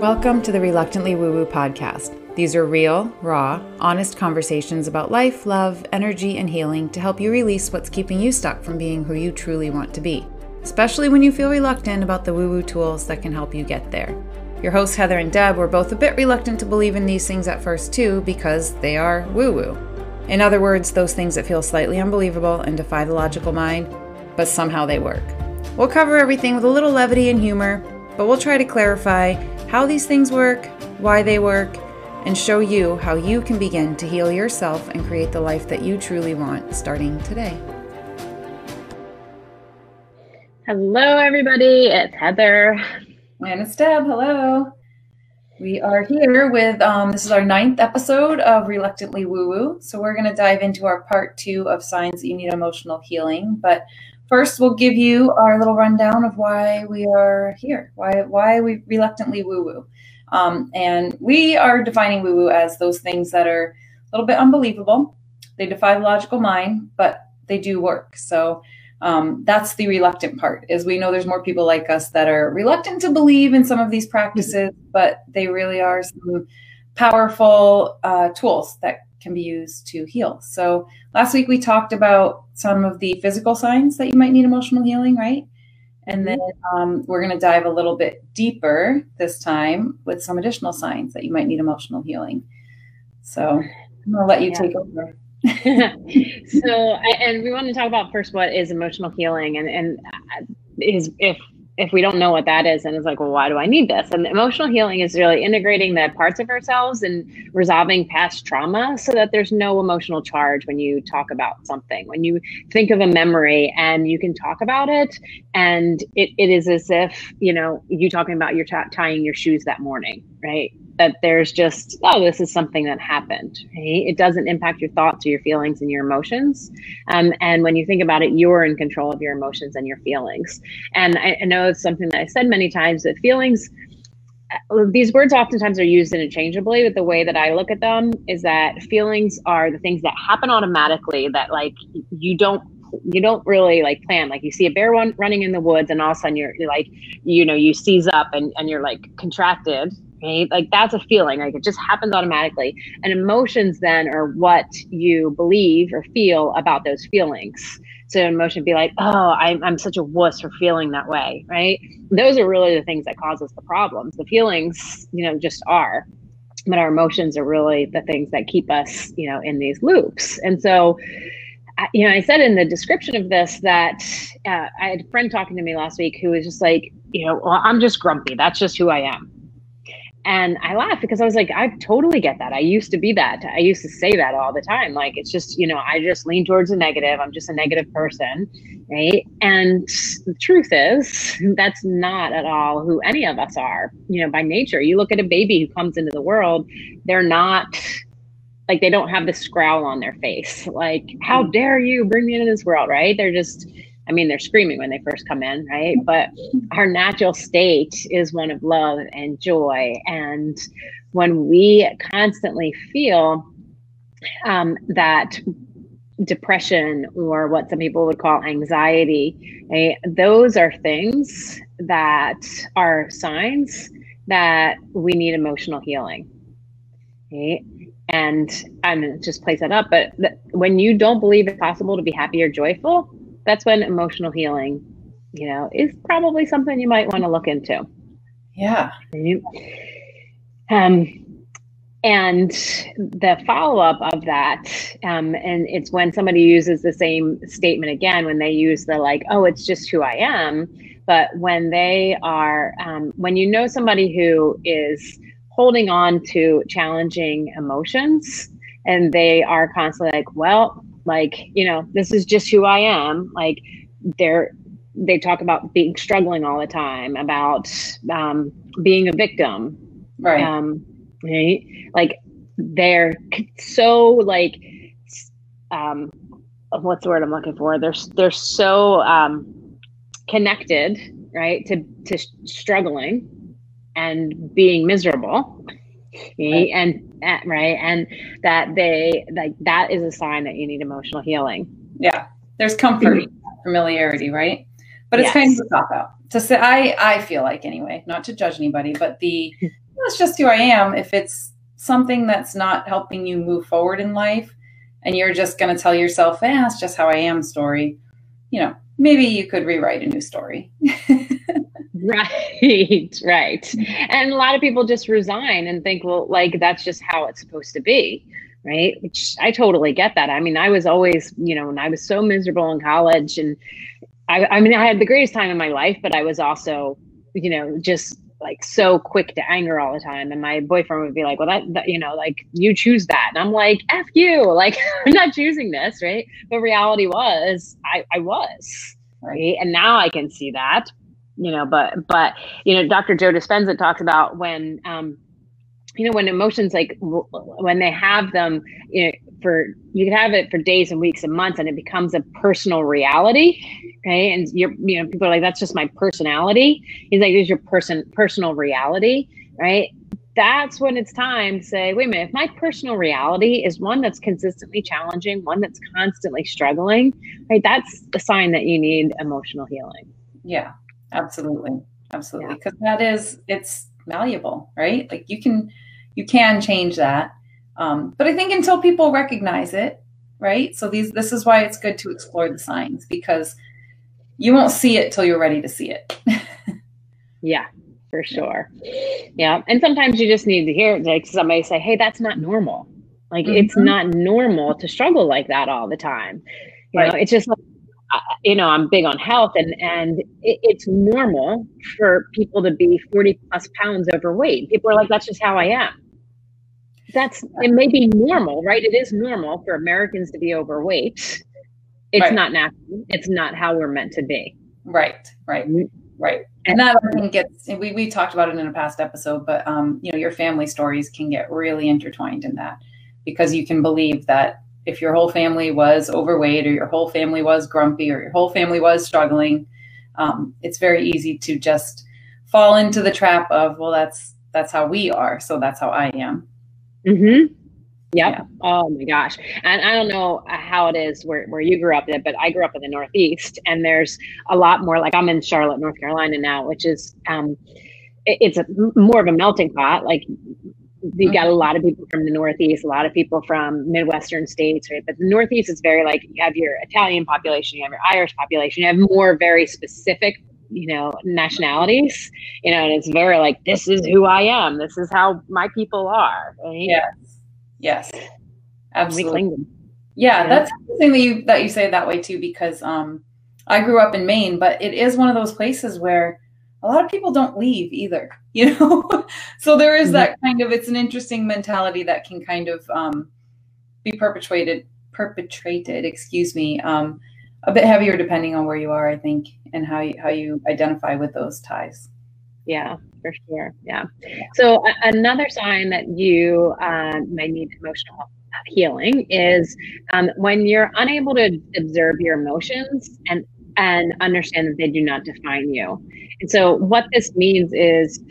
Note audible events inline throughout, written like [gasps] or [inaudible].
Welcome to the Reluctantly Woo Woo podcast. These are real, raw, honest conversations about life, love, energy, and healing to help you release what's keeping you stuck from being who you truly want to be, especially when you feel reluctant about the woo woo tools that can help you get there. Your hosts, Heather and Deb, were both a bit reluctant to believe in these things at first, too, because they are woo woo. In other words, those things that feel slightly unbelievable and defy the logical mind, but somehow they work. We'll cover everything with a little levity and humor, but we'll try to clarify how these things work, why they work, and show you how you can begin to heal yourself and create the life that you truly want starting today. Hello, everybody. It's Heather. And it's Deb. Hello. We are here with um, this is our ninth episode of Reluctantly Woo Woo. So we're going to dive into our part two of signs that you need emotional healing. But First, we'll give you our little rundown of why we are here, why why we reluctantly woo woo, um, and we are defining woo woo as those things that are a little bit unbelievable. They defy the logical mind, but they do work. So um, that's the reluctant part. Is we know there's more people like us that are reluctant to believe in some of these practices, but they really are some powerful uh, tools that can be used to heal. So last week we talked about some of the physical signs that you might need emotional healing, right? And then um, we're going to dive a little bit deeper this time with some additional signs that you might need emotional healing. So I'm going to let you yeah. take over. [laughs] so, and we want to talk about first what is emotional healing, and and uh, is if if we don't know what that is and it's like well why do i need this? And emotional healing is really integrating the parts of ourselves and resolving past trauma so that there's no emotional charge when you talk about something. When you think of a memory and you can talk about it and it, it is as if you know you talking about your t- tying your shoes that morning right that there's just oh this is something that happened right? it doesn't impact your thoughts or your feelings and your emotions. Um, and when you think about it you're in control of your emotions and your feelings. And I, I know it's something that i said many times that feelings uh, these words oftentimes are used interchangeably but the way that i look at them is that feelings are the things that happen automatically that like you don't you don't really like plan. Like you see a bear run, running in the woods and all of a sudden you're, you're like you know you seize up and, and you're like contracted right? Like that's a feeling, like it just happens automatically. And emotions then are what you believe or feel about those feelings. So emotion be like, oh, I'm, I'm such a wuss for feeling that way, right? Those are really the things that cause us the problems. The feelings, you know, just are. But our emotions are really the things that keep us, you know, in these loops. And so, you know, I said in the description of this that uh, I had a friend talking to me last week who was just like, you know, well, I'm just grumpy. That's just who I am and I laughed because I was like, I totally get that. I used to be that. I used to say that all the time. Like, it's just, you know, I just lean towards the negative. I'm just a negative person. Right. And the truth is, [laughs] that's not at all who any of us are, you know, by nature. You look at a baby who comes into the world, they're not like, they don't have the scowl on their face. Like, how mm. dare you bring me into this world? Right. They're just, I mean, they're screaming when they first come in, right? But our natural state is one of love and joy. And when we constantly feel um, that depression or what some people would call anxiety, right? those are things that are signs that we need emotional healing. Right? And I'm just place that up. But th- when you don't believe it's possible to be happy or joyful, that's when emotional healing, you know, is probably something you might want to look into. Yeah. Um, and the follow up of that, um, and it's when somebody uses the same statement again, when they use the like, oh, it's just who I am. But when they are, um, when you know somebody who is holding on to challenging emotions and they are constantly like, well, like you know this is just who i am. Like they're they talk about being struggling all the time about um, being a victim. Right. Um right? like they're so like um what's the word i'm looking for? They're they're so um connected right to to struggling and being miserable and right and that they like that is a sign that you need emotional healing yeah there's comfort mm-hmm. familiarity right but it's yes. kind of a cop out to say i i feel like anyway not to judge anybody but the [laughs] that's just who I am. If it's something that's not helping you move forward in life and you're just going to tell yourself, eh, that's just how I am story, you know, maybe you could rewrite a new story. [laughs] right, [laughs] right. Mm-hmm. And a lot of people just resign and think, well, like that's just how it's supposed to be. Right. Which I totally get that. I mean, I was always, you know, when I was so miserable in college and I, I mean, I had the greatest time in my life, but I was also, you know, just like so quick to anger all the time and my boyfriend would be like well that, that, you know like you choose that and i'm like f you [laughs] like i'm not choosing this right but reality was i i was right and now i can see that you know but but you know dr joe dispenza talks about when um you know when emotions like when they have them you know for you can have it for days and weeks and months and it becomes a personal reality okay? And you're you know people are like that's just my personality. He's like there's your person personal reality right? That's when it's time to say wait a minute if my personal reality is one that's consistently challenging one that's constantly struggling right? That's a sign that you need emotional healing. Yeah absolutely absolutely because yeah. that is it's malleable right like you can you can change that um, but I think until people recognize it, right? So these this is why it's good to explore the signs because you won't see it till you're ready to see it. [laughs] yeah, for sure. Yeah, and sometimes you just need to hear like somebody say, "Hey, that's not normal." Like mm-hmm. it's not normal to struggle like that all the time. You right. know, it's just like you know i'm big on health and and it, it's normal for people to be 40 plus pounds overweight people are like that's just how i am that's it may be normal, right? It is normal for Americans to be overweight. It's right. not natural. It's not how we're meant to be. Right, right, mm-hmm. right. And that I think gets we we talked about it in a past episode, but um, you know, your family stories can get really intertwined in that because you can believe that if your whole family was overweight or your whole family was grumpy or your whole family was struggling, um, it's very easy to just fall into the trap of well, that's that's how we are, so that's how I am. Mm-hmm. Yep. Yeah. Oh my gosh. And I don't know how it is where, where you grew up in, but I grew up in the Northeast and there's a lot more like I'm in Charlotte, North Carolina now, which is, um, it, it's a more of a melting pot. Like you got a lot of people from the Northeast, a lot of people from Midwestern states, right? But the Northeast is very like you have your Italian population, you have your Irish population, you have more very specific you know nationalities you know and it's very like this is who i am. This is how my people are right? yes. Yes. Absolutely yeah, that's interesting that you that you say that way too because um i grew up in maine but it is one of those places where a lot of people don't leave either [laughs] you know so there is that mm-hmm. kind of it's an interesting mentality that can kind of um, be perpetuated perpetrated excuse me um, a bit heavier depending on where you are, I think, and how you, how you identify with those ties. Yeah, for sure. Yeah. So a- another sign that you uh, may need emotional healing is um, when you're unable to observe your emotions and and understand that they do not define you. And so what this means is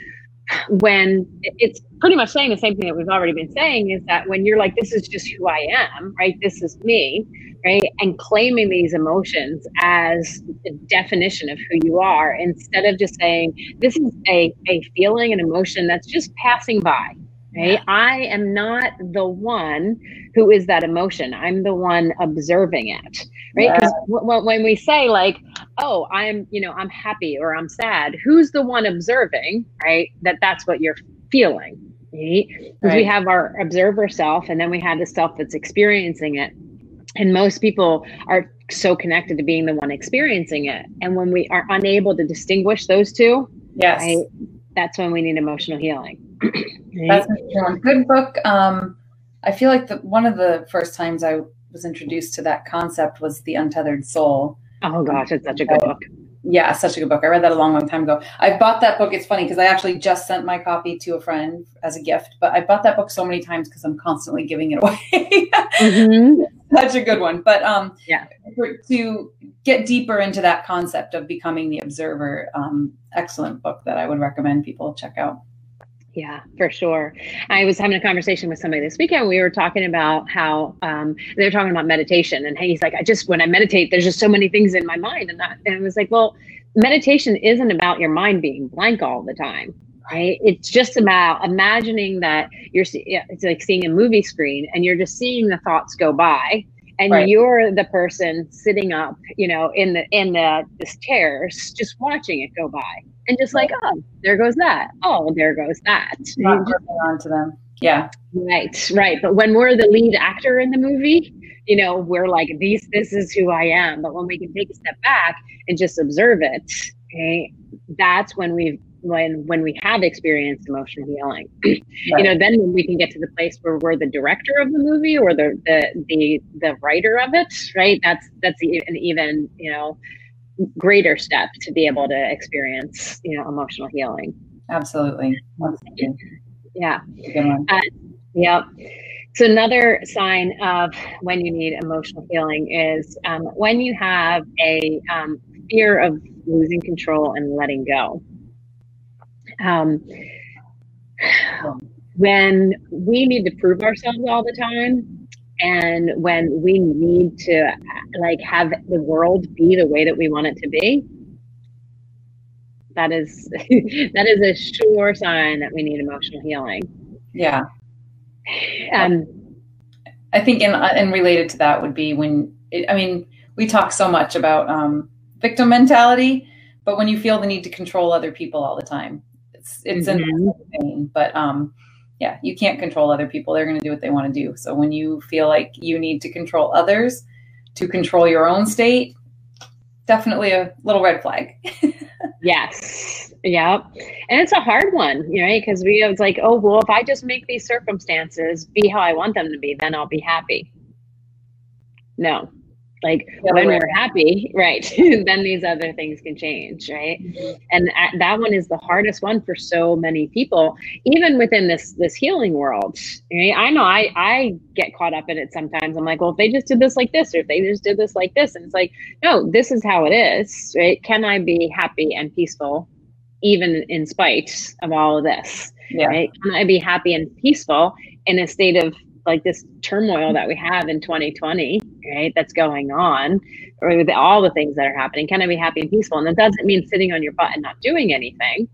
when it's pretty much saying the same thing that we've already been saying is that when you're like this is just who i am right? This is me right? And claiming these emotions as the definition of who you are instead of just saying this is a, a feeling an emotion that's just passing by right? I am not the one who is that emotion. I'm the one observing it right? Because yeah. w- when we say like oh i'm you know i'm happy or i'm sad who's the one observing right? That that's what you're feeling right? Because right. we have our observer self and then we have the self that's experiencing it. And most people are so connected to being the one experiencing it. And when we are unable to distinguish those two yes. right, that's when we need emotional healing that's a good book um i feel like the one of the first times i was introduced to that concept was the untethered soul oh gosh it's such a good book yeah, such a good book. I read that a long, long time ago. I bought that book. It's funny because I actually just sent my copy to a friend as a gift, but I bought that book so many times because I'm constantly giving it [laughs] away. mm-hmm. Such a good one. But um, yeah, for, to get deeper into that concept of becoming the observer, um, excellent book that I would recommend people check out. Yeah, for sure. I was having a conversation with somebody this weekend. We were talking about how um, they were talking about meditation, and he's like, "I just when I meditate, there's just so many things in my mind," and that, and I was like, "Well, meditation isn't about your mind being blank all the time, right it's just about imagining that you're it's like seeing a movie screen and you're just seeing the thoughts go by and right. you're the person sitting up you know in the in the, the chairs just watching it go by and just like oh there goes that. Oh there goes that. Not on to them. Yeah. Right right. But when we're the lead actor in the movie you know we're like these this is who i am. But when we can take a step back and just observe it okay that's when we've when when we have experienced emotional healing. Right. [clears throat] you know then we can get to the place where we're the director of the movie or the the the, the writer of it right? That's that's an even you know greater step to be able to experience you know emotional healing. Absolutely, absolutely. yeah uh, yep. So another sign of when you need emotional healing is um, when you have a um, fear of losing control and letting go. Um, [sighs] when we need to prove ourselves all the time and when we need to like have the world be the way that we want it to be that is [laughs] that is a sure sign that we need emotional healing yeah um i think in and related to that would be when it, i mean we talk so much about um victim mentality but when you feel the need to control other people all the time it's it's mm-hmm. in but um, yeah, you can't control other people. They're going to do what they want to do. So when you feel like you need to control others to control your own state, definitely a little red flag. [laughs] yes. Yeah. And it's a hard one, you know, because we it's like, oh well, if I just make these circumstances be how I want them to be, then I'll be happy. No, like yeah, when right. we're happy [laughs] right [laughs] then these other things can change right mm-hmm. and that one is the hardest one for so many people even within this this healing world right? i know i i get caught up in it sometimes i'm like well if they just did this like this or if they just did this like this and it's like no this is how it is right can i be happy and peaceful even in spite of all of this yeah. right can i be happy and peaceful in a state of like this turmoil that we have in 2020, right? That's going on, or with all the things that are happening. Can I be happy and peaceful? And that doesn't mean sitting on your butt and not doing anything,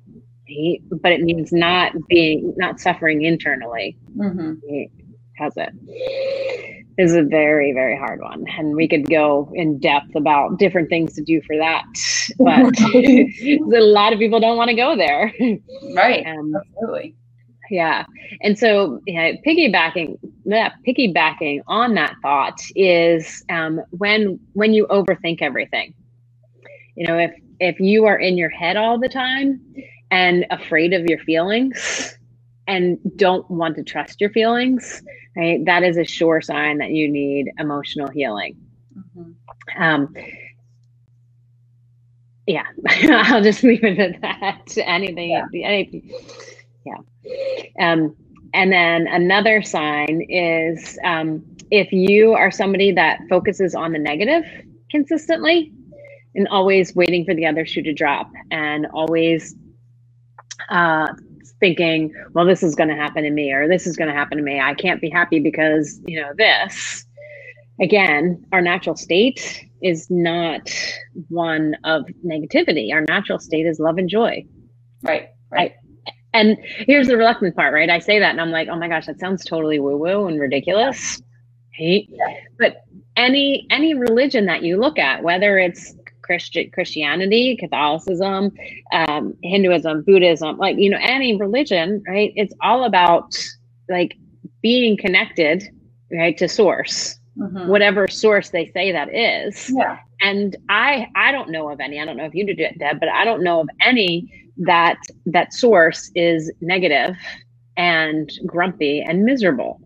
right? but it means not being, not suffering internally. Mm-hmm. Has it? Is a very, very hard one. And we could go in depth about different things to do for that. But [laughs] [laughs] a lot of people don't want to go there. Right. Um, Absolutely yeah. And so yeah, piggybacking yeah, piggybacking on that thought is um, when when you overthink everything. You know if if you are in your head all the time and afraid of your feelings and don't want to trust your feelings right that is a sure sign that you need emotional healing. Mm-hmm. um, yeah. [laughs] I'll just leave it at that. Anything yeah. anything yeah. Um, and then another sign is um, if you are somebody that focuses on the negative consistently and always waiting for the other shoe to drop and always uh, thinking, well, this is going to happen to me or this is going to happen to me. I can't be happy because, you know, this. Again, our natural state is not one of negativity. Our natural state is love and joy. Right. Right. I, and here's the reluctant part, right? I say that and I'm like, oh my gosh, that sounds totally woo woo and ridiculous. Right? But any any religion that you look at, whether it's Christian Christianity, Catholicism, um, Hinduism, Buddhism, like you know, any religion, right? It's all about like being connected, right, to source, mm-hmm. whatever source they say that is. Yeah. And I I don't know of any. I don't know if you did it, Deb, but I don't know of any that that source is negative and grumpy and miserable.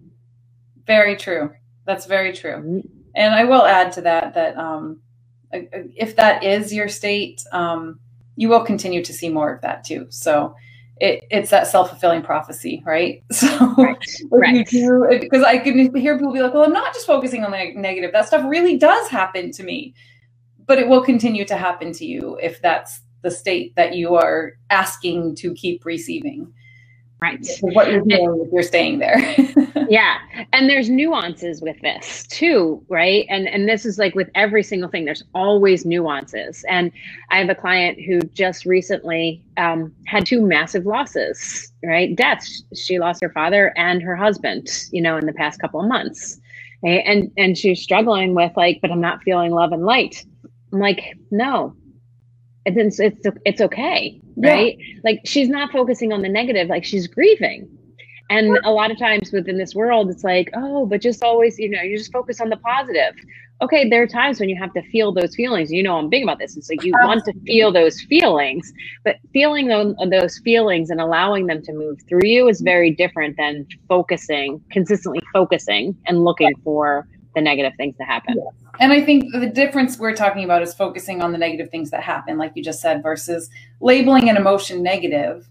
Very true. That's very true. Mm-hmm. And I will add to that that um, if that is your state, um, you will continue to see more of that too. So it, it's that self fulfilling prophecy, right? [laughs] So right. right. because I can hear people be like, "Well, I'm not just focusing on the negative. That stuff really does happen to me." But it will continue to happen to you if that's the state that you are asking to keep receiving. Right. What you're doing if you're staying there. [laughs] yeah. And there's nuances with this too, right? And and this is like with every single thing, there's always nuances. And I have a client who just recently um, had two massive losses, right? Deaths. She lost her father and her husband, you know, in the past couple of months. Right? And and she's struggling with like, but I'm not feeling love and light. I'm like, no, it's it's it's okay right? Yeah. like she's not focusing on the negative like she's grieving. And a lot of times within this world it's like oh but just always you know you just focus on the positive. Okay there are times when you have to feel those feelings. You know i'm big about this. It's like you uh-huh. want to feel those feelings but feeling those, those feelings and allowing them to move through you is very different than focusing consistently focusing and looking for the negative things that happen. And I think the difference we're talking about is focusing on the negative things that happen, like you just said, versus labeling an emotion negative.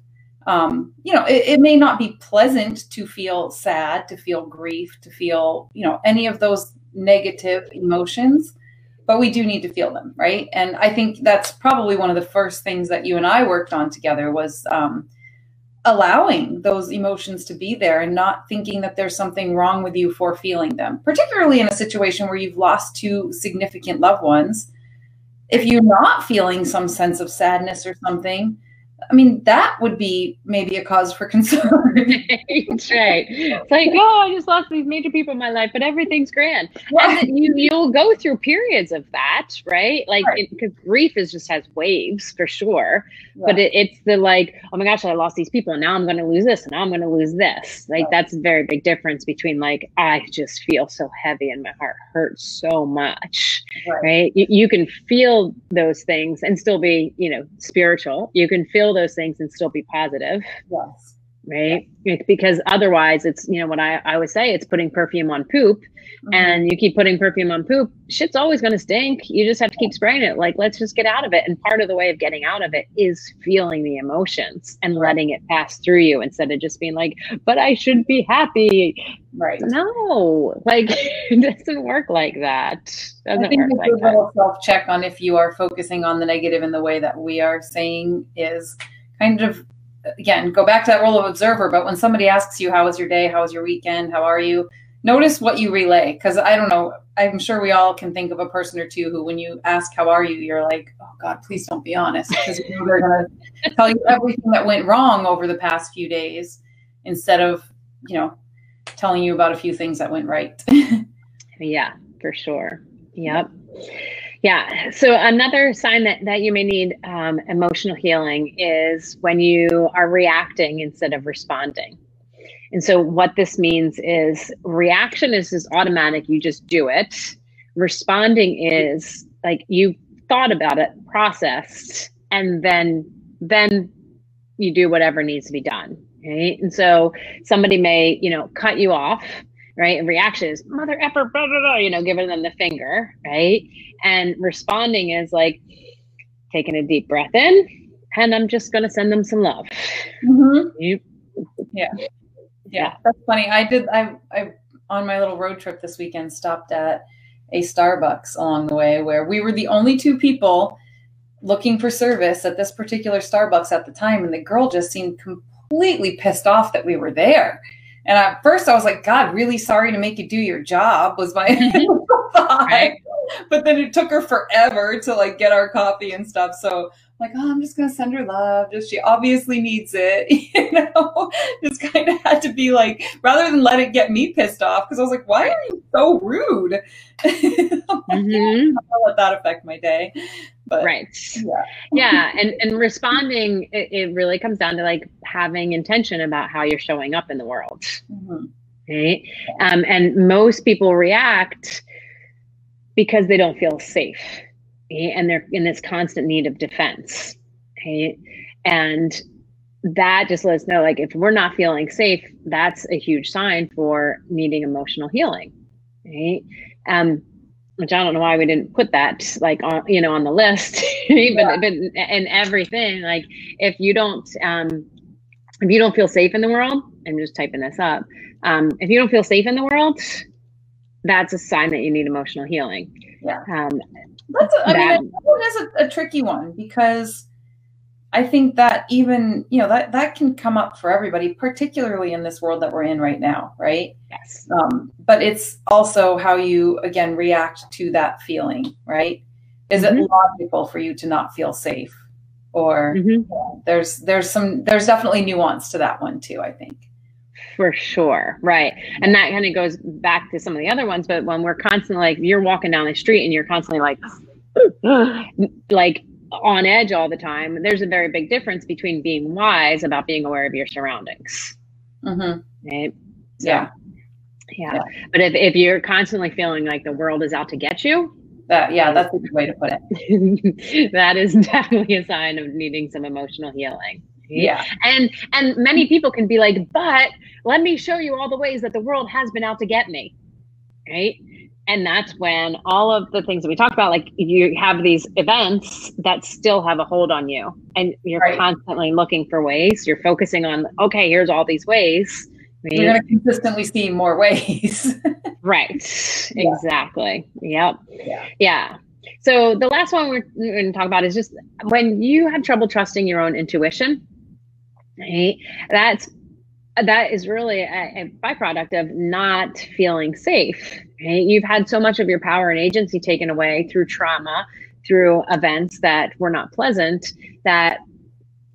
Um, you know, it, it may not be pleasant to feel sad, to feel grief, to feel, you know, any of those negative emotions, but we do need to feel them, right? And I think that's probably one of the first things that you and I worked on together was um, allowing those emotions to be there and not thinking that there's something wrong with you for feeling them, particularly in a situation where you've lost two significant loved ones. If you're not feeling some sense of sadness or something, I mean, that would be maybe a cause for [laughs] concern. Right. It's like, oh, I just lost these major people in my life, but everything's grand. Right. And you you'll go through periods of that, right? Like, because right. grief is just has waves for sure. But it, it's the like, oh my gosh, I lost these people, and now I'm going to lose this, and now I'm going to lose this. Like, that's a very big difference between like, I just feel so heavy and my heart hurts so much, right? You, you can feel those things and still be, you know, spiritual. You can feel those things and still be positive. Yes. Right. Because otherwise, it's, you know, what I, I always say, it's putting perfume on poop. Mm-hmm. And you keep putting perfume on poop, shit's always going to stink. You just have to keep spraying it. Like, let's just get out of it. And part of the way of getting out of it is feeling the emotions and letting it pass through you instead of just being like, but I should be happy. Right. No, like [laughs] it doesn't work like that. Doesn't I think work like a little self check on if you are focusing on the negative in the way that we are saying is kind of again go back to that role of observer but when somebody asks you how was your day? How was your weekend? How are you? Notice what you relay because i don't know i'm sure we all can think of a person or two who when you ask how are you? you're like oh god please don't be honest because you know they're going to tell you everything that went wrong over the past few days instead of you know telling you about a few things that went right. [laughs] Yeah for sure. Yep yeah. So another sign that, that you may need um, emotional healing is when you are reacting instead of responding. And so what this means is reaction is just automatic. You just do it. Responding is like you thought about it, processed, and then then you do whatever needs to be done. Right. And so somebody may, you know, cut you off right? And reaction is mother effer, blah, blah, blah, you know, giving them the finger, right? And responding is like taking a deep breath in, and I'm just going to send them some love. Mm-hmm. You, yeah. yeah. That's funny. I did, I, I, on my little road trip this weekend, stopped at a Starbucks along the way where we were the only two people looking for service at this particular Starbucks at the time. And the girl just seemed completely pissed off that we were there. And at first I was like, God, really sorry to make you do your job was my [laughs] thought. Right. But then it took her forever to like get our coffee and stuff. So I'm like, oh, I'm just gonna send her love. Just she obviously needs it. [laughs] you know, just kind of had to be like, rather than let it get me pissed off, because I was like, why are you so rude? [laughs] mm-hmm. let that affect my day. But, right. Yeah. yeah. And and responding, it, it, really comes down to like having intention about how you're showing up in the world. Mm-hmm. Right. Um, and most people react because they don't feel safe. Right? And they're in this constant need of defense. Right. And that just lets us know like if we're not feeling safe, that's a huge sign for needing emotional healing. Right. Um, which I don't know why we didn't put that like on you know on the list [laughs] even yeah. and everything like if you don't um if you don't feel safe in the world I'm just typing this up um if you don't feel safe in the world that's a sign that you need emotional healing yeah um that's a, I that, mean that is a, a tricky one because I think that even, you know, that that can come up for everybody, particularly in this world that we're in right now, right? Yes. Um, but it's also how you again react to that feeling, right? Is mm-hmm. it logical for you to not feel safe? Or mm-hmm. there's there's some there's definitely nuance to that one too, I think. For sure. Right. And that kind of goes back to some of the other ones, but when we're constantly like you're walking down the street and you're constantly like [gasps] like on edge all the time, there's a very big difference between being wise about being aware of your surroundings. Mm-hmm. Right. So, yeah. yeah. Yeah. But if, if you're constantly feeling like the world is out to get you, that, yeah, that's a good way to put it. [laughs] that is definitely a sign of needing some emotional healing. Yeah. And and many people can be like, but let me show you all the ways that the world has been out to get me. Right and that's when all of the things that we talked about like you have these events that still have a hold on you. And you're right. constantly looking for ways. You're focusing on okay here's all these ways. You're going to consistently see more ways. [laughs] Right. Yeah. exactly. Yep. Yeah. yeah. So the last one we're going to talk about is just when you have trouble trusting your own intuition right? That's that is really a, a, byproduct of not feeling safe. Right? You've had so much of your power and agency taken away through trauma, through events that were not pleasant, that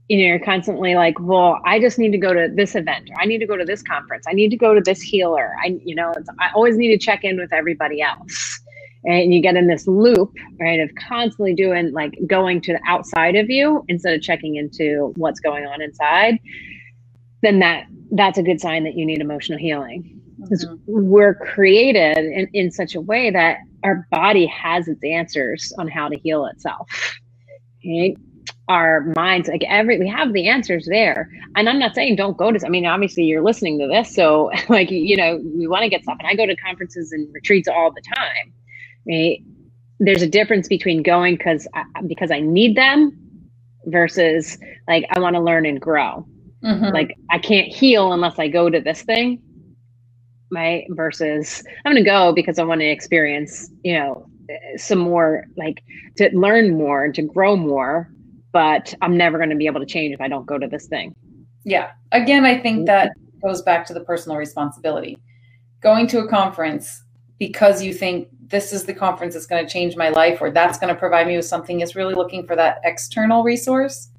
you know you're constantly like, well, I just need to go to this event, or I need to go to this conference, I need to go to this healer. I, you know, I always need to check in with everybody else. And you get in this loop, right, of constantly doing like going to the outside of you instead of checking into what's going on inside then that that's a good sign that you need emotional healing. Because mm-hmm. we're created in, in such a way that our body has its answers on how to heal itself. Right? our minds like every we have the answers there. And i'm not saying don't go to i mean obviously you're listening to this so [laughs] like you know we want to get stuff. And i go to conferences and retreats all the time right? There's a difference between going because because i need them versus like i want to learn and grow Mm-hmm. Like I can't heal unless I go to this thing. Right. Versus I'm going to go because I want to experience, you know, some more, like to learn more and to grow more. But I'm never going to be able to change if I don't go to this thing. Yeah. Again, I think that goes back to the personal responsibility. Going to a conference because you think this is the conference that's going to change my life or that's going to provide me with something is really looking for that external resource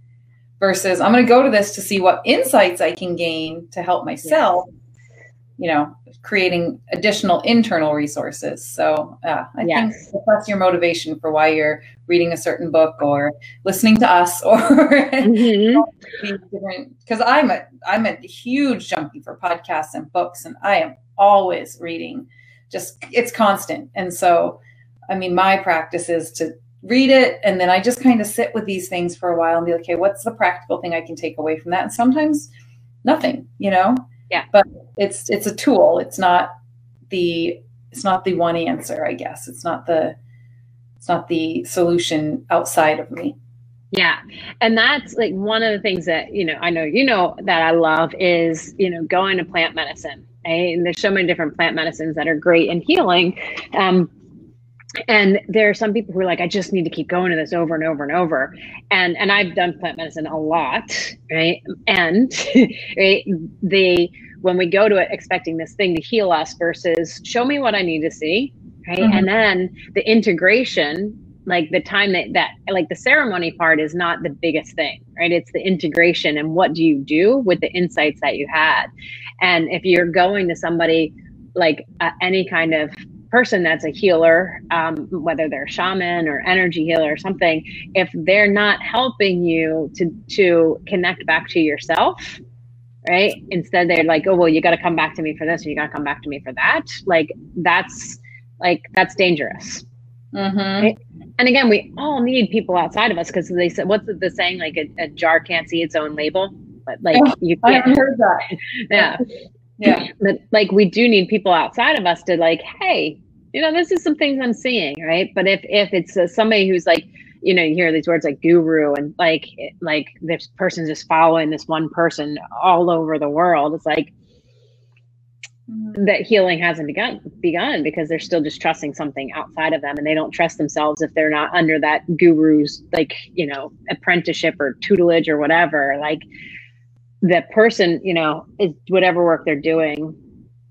versus I'm going to go to this to see what insights I can gain to help myself, you know, creating additional internal resources. So uh, I yes. think that's your motivation for why you're reading a certain book or listening to us or mm-hmm. [laughs] because I'm a I'm a huge junkie for podcasts and books and I am always reading just it's constant and so I mean my practice is to read it and then I just kind of sit with these things for a while and be like, okay, what's the practical thing I can take away from that? And sometimes nothing, you know? Yeah. But it's it's a tool. It's not the it's not the one answer, I guess. It's not the it's not the solution outside of me. Yeah. And that's like one of the things that, you know, I know you know that I love is, you know, going to plant medicine. Right? And there's so many different plant medicines that are great in healing. Um, and there are some people who are like i just need to keep going to this over and over and over. And and i've done plant medicine a lot right? And [laughs] right, the when we go to it expecting this thing to heal us versus show me what i need to see right? Mm-hmm. and then the integration like the time that that like the ceremony part is not the biggest thing right? It's the integration and what do you do with the insights that you had. And if you're going to somebody like uh, any kind of person that's a healer, um, whether they're shaman or energy healer or something, if they're not helping you to to connect back to yourself, right? Instead, they're like, oh well, you got to come back to me for this, or you got to come back to me for that. Like that's like that's dangerous. Mm-hmm. Right? And again, we all need people outside of us because they said, what's the saying? Like a, a, jar can't see its own label, but like oh, you can't. I heard that. [laughs] yeah. Yeah. But like we do need people outside of us to like, hey, you know, this is some things I'm seeing, right? But if if it's uh, somebody who's like, you know, you hear these words like guru and like like this person's just following this one person all over the world, it's like that healing hasn't begun begun because they're still just trusting something outside of them and they don't trust themselves if they're not under that guru's like you know apprenticeship or tutelage or whatever like the person you know is whatever work they're doing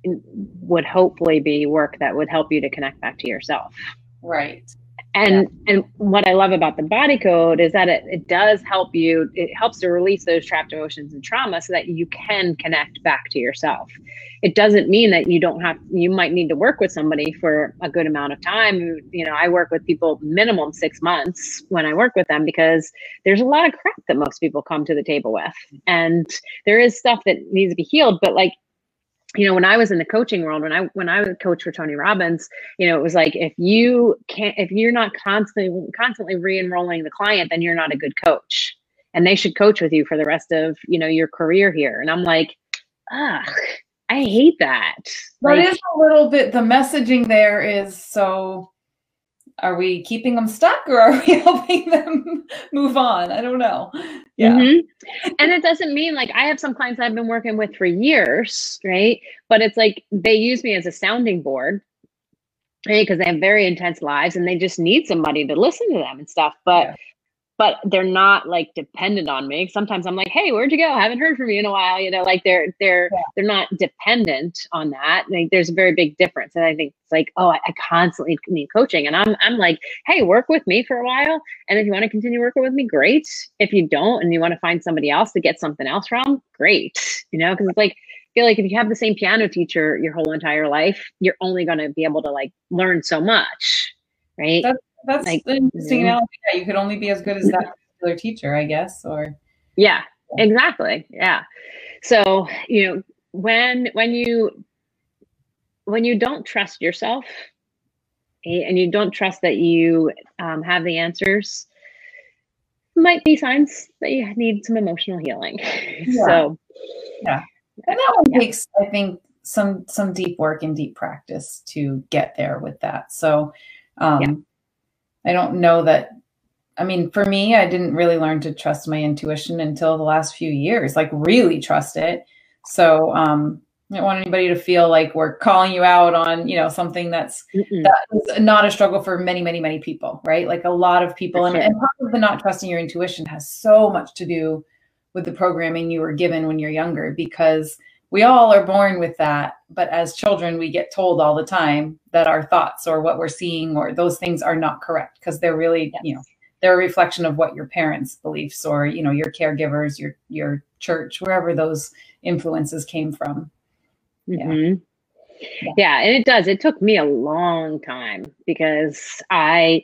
would hopefully be work that would help you to connect back to yourself. Right. And yeah. and what i love about the body code is that it, it does help you it helps to release those trapped emotions and trauma so that you can connect back to yourself. It doesn't mean that you don't have you might need to work with somebody for a good amount of time. You know i work with people minimum six months when i work with them because there's a lot of crap that most people come to the table with. And there is stuff that needs to be healed but like you know when i was in the coaching world when i when i would coach for tony robbins you know it was like if you can't if you're not constantly constantly re-enrolling the client then you're not a good coach. And they should coach with you for the rest of you know your career here. And i'm like ugh i hate that. That like, is a little bit the messaging there is so are we keeping them stuck or are [laughs] we helping them move on? I don't know. Yeah. Mm-hmm. And it doesn't mean like I have some clients I've been working with for years, right? But it's like they use me as a sounding board, right? Because they have very intense lives and they just need somebody to listen to them and stuff. But yeah but they're not like dependent on me. Sometimes I'm like, "Hey, where'd you go? I haven't heard from you in a while." You know, like they're they're yeah. they're not dependent on that. Like there's a very big difference, and I think it's like, oh, I, I, constantly need coaching, and I'm I'm like, hey, work with me for a while, and if you want to continue working with me, great. If you don't, and you want to find somebody else to get something else from, great. You know, because it's like I feel like if you have the same piano teacher your whole entire life, you're only going to be able to like learn so much, right? That's that's like, an interesting mm-hmm. analogy. Yeah, you could only be as good as that particular teacher, I guess. Or yeah, exactly. Yeah. So you know when when you when you don't trust yourself and you don't trust that you um, have the answers might be signs that you need some emotional healing [laughs] yeah. so yeah and that one yeah. takes i think some some deep work and deep practice to get there with that so um yeah. I don't know that. I mean, for me, I didn't really learn to trust my intuition until the last few years, like really trust it. So, um, I don't want anybody to feel like we're calling you out on, you know, something that's that is not a struggle for many, many, many people, right? Like a lot of people, and, and part of the not trusting your intuition has so much to do with the programming you were given when you're younger, because we all are born with that but as children we get told all the time that our thoughts or what we're seeing or those things are not correct because they're really yes. you know they're a reflection of what your parents beliefs or you know your caregivers your your church wherever those influences came from mm-hmm. yeah. yeah and it does it took me a long time because i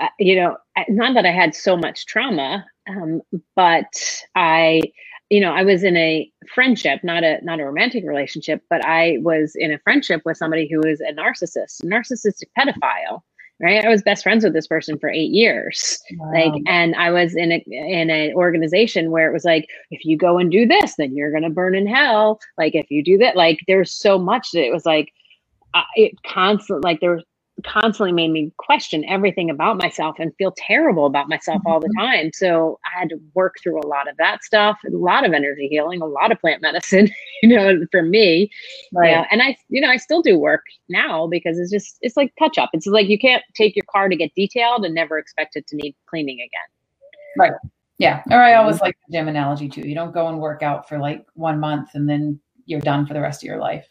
uh, you know not that i had so much trauma um, but i you know, I was in a friendship, not a not a romantic relationship, but I was in a friendship with somebody who was a narcissist, narcissistic pedophile. Right, I was best friends with this person for eight years. Wow. Like, and I was in a in an organization where it was like, if you go and do this, then you're gonna burn in hell. Like, if you do that, like, there's so much that it was like, uh, it constant like there was constantly made me question everything about myself and feel terrible about myself all the mm-hmm. time. So I had to work through a lot of that stuff, a lot of energy healing, a lot of plant medicine, [laughs] you know, for me. Right. Yeah. And I, you know, I still do work now because it's just, it's like touch up. It's like you can't take your car to get detailed and never expect it to need cleaning again. Right. Yeah. Or I always mm-hmm. like the gym analogy too. You don't go and work out for like one month and then you're done for the rest of your life.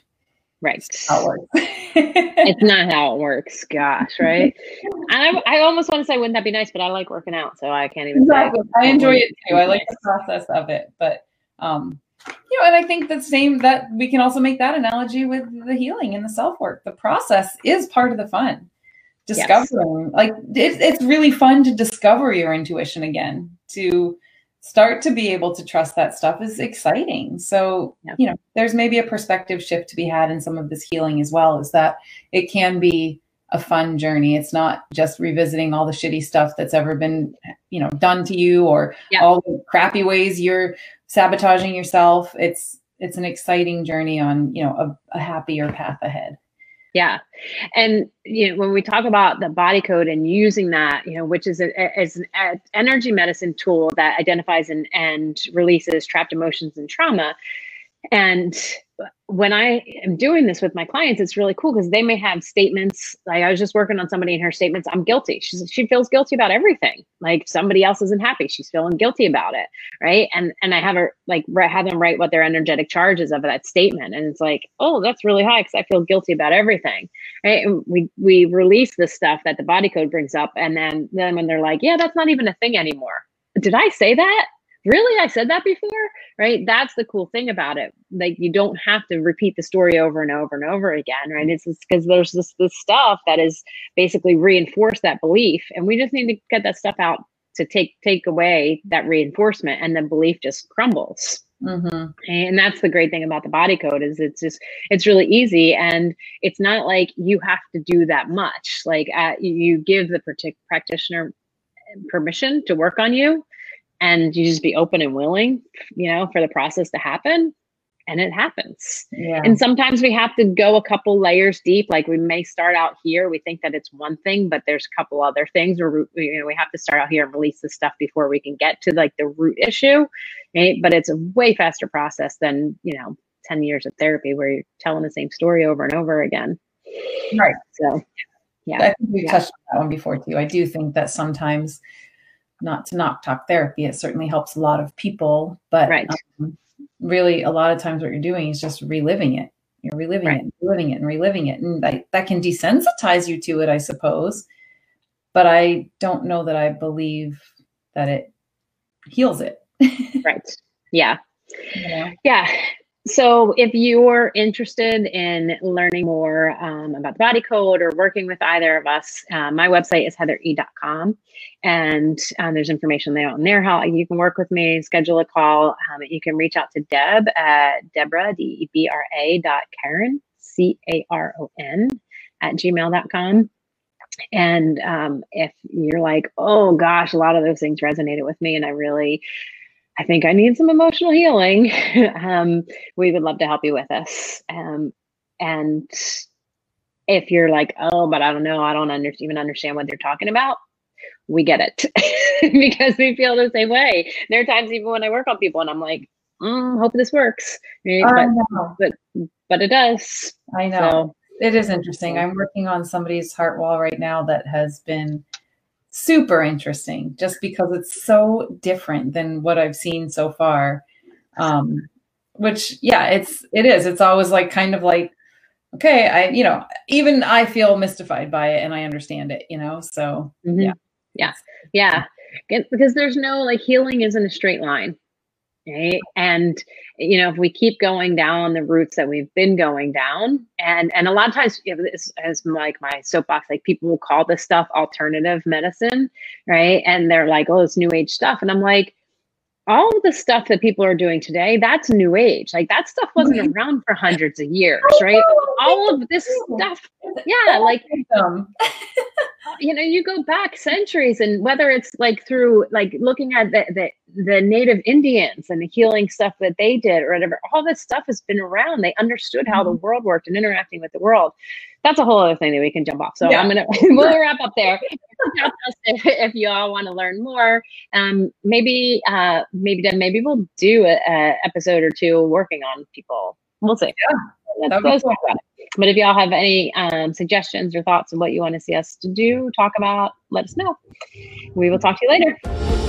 Right. how it works. [laughs] it's not how it works. Gosh, right? [laughs] And I, I almost want to say, wouldn't that be nice? But I like working out, so I can't even. Exactly. I enjoy it too. I like the process of it, but um, you know, and I think the same that we can also make that analogy with the healing and the self work. The process is part of the fun. Discovering, yes. like it, it's really fun to discover your intuition again. To start to be able to trust that stuff is exciting. So, yeah. you know, there's maybe a perspective shift to be had in some of this healing as well, is that it can be a fun journey. It's not just revisiting all the shitty stuff that's ever been, you know, done to you or yeah. all the crappy ways you're sabotaging yourself. It's it's an exciting journey on, you know, a, a happier path ahead. Yeah. And you know, when we talk about the body code and using that, you know, which is a, is an energy medicine tool that identifies and, and releases trapped emotions and trauma, and when I am doing this with my clients, it's really cool because they may have statements. Like I was just working on somebody in her statements, I'm guilty. She's, she feels guilty about everything. Like somebody else isn't happy. She's feeling guilty about it. Right. And, and I have her like have them write what their energetic charges of that statement. And it's like, oh, that's really high because I feel guilty about everything. Right. And we, we release the stuff that the body code brings up. And then, then when they're like, yeah, that's not even a thing anymore. Did I say that? Really? I said that before? Right? That's the cool thing about it. Like you don't have to repeat the story over and over and over again right? It's just because there's this this stuff that is basically reinforce that belief and we just need to get that stuff out to take take away that reinforcement and the belief just crumbles. Mm-hmm. and that's the great thing about the body code is it's just it's really easy and it's not like you have to do that much. Like uh, you give the practitioner permission to work on you and you just be open and willing, you know, for the process to happen and it happens. Yeah. And sometimes we have to go a couple layers deep. Like we may start out here, we think that it's one thing, but there's a couple other things where we, you know, we have to start out here and release the stuff before we can get to like the root issue. Right? But it's a way faster process than, you know, 10 years of therapy where you're telling the same story over and over again. Right. So yeah. I think we yeah. touched on that one before too. I do think that sometimes not to knock talk therapy. It certainly helps a lot of people, but right. um, really a lot of times what you're doing is just reliving it. You're reliving right. it, reliving it, and reliving it, and that, that can desensitize you to it, I suppose. But I don't know that I believe that it heals it. [laughs] right. Yeah. Yeah. Yeah so if you're interested in learning more um, about the body code or working with either of us uh, my website is heatheре.com and um, there's information there on there how you can work with me schedule a call. Um, you can reach out to deb at debra d-e-b-r-a dot caron c-a-r-o-n at gmail.com and um, if you're like oh gosh a lot of those things resonated with me and i really I think I need some emotional healing, [laughs] um, we would love to help you with this. Um, and if you're like, oh, but I don't know, I don't under- even understand what they're talking about, we get it [laughs] because we feel the same way. There are times even when I work on people and I'm like, mm, hope this works. Right? But, but, but it does. I know. So, it is interesting. I'm working on somebody's heart wall right now that has been super interesting just because it's so different than what I've seen so far. Um, which yeah, it's it is. It's always like kind of like okay, I you know, even I feel mystified by it and I understand it, you know. So mm-hmm. yeah. Yeah. Yeah. Because there's no like healing isn't a straight line. Right. And you know, if we keep going down the routes that we've been going down, and and a lot of times, you know, this as like my soapbox, like people will call this stuff alternative medicine, right? And they're like, oh, it's new age stuff, and I'm like, all the stuff that people are doing today, that's new age. Like that stuff wasn't around for hundreds of years, right? All of this stuff, yeah, like [laughs] you know, you go back centuries, and whether it's like through like looking at the, the the native Indians and the healing stuff that they did or whatever, all this stuff has been around. They understood how the mm-hmm. world worked and interacting with the world. That's a whole other thing that we can jump off. So yeah. I'm gonna [laughs] we'll wrap up there. if, if you all want to learn more, um, maybe uh, maybe then maybe we'll do a, a, episode or two working on people. We'll see. Yeah, let's, cool. But if y'all have any um, suggestions or thoughts on what you want to see us to do, talk about, let us know. We will talk to you later.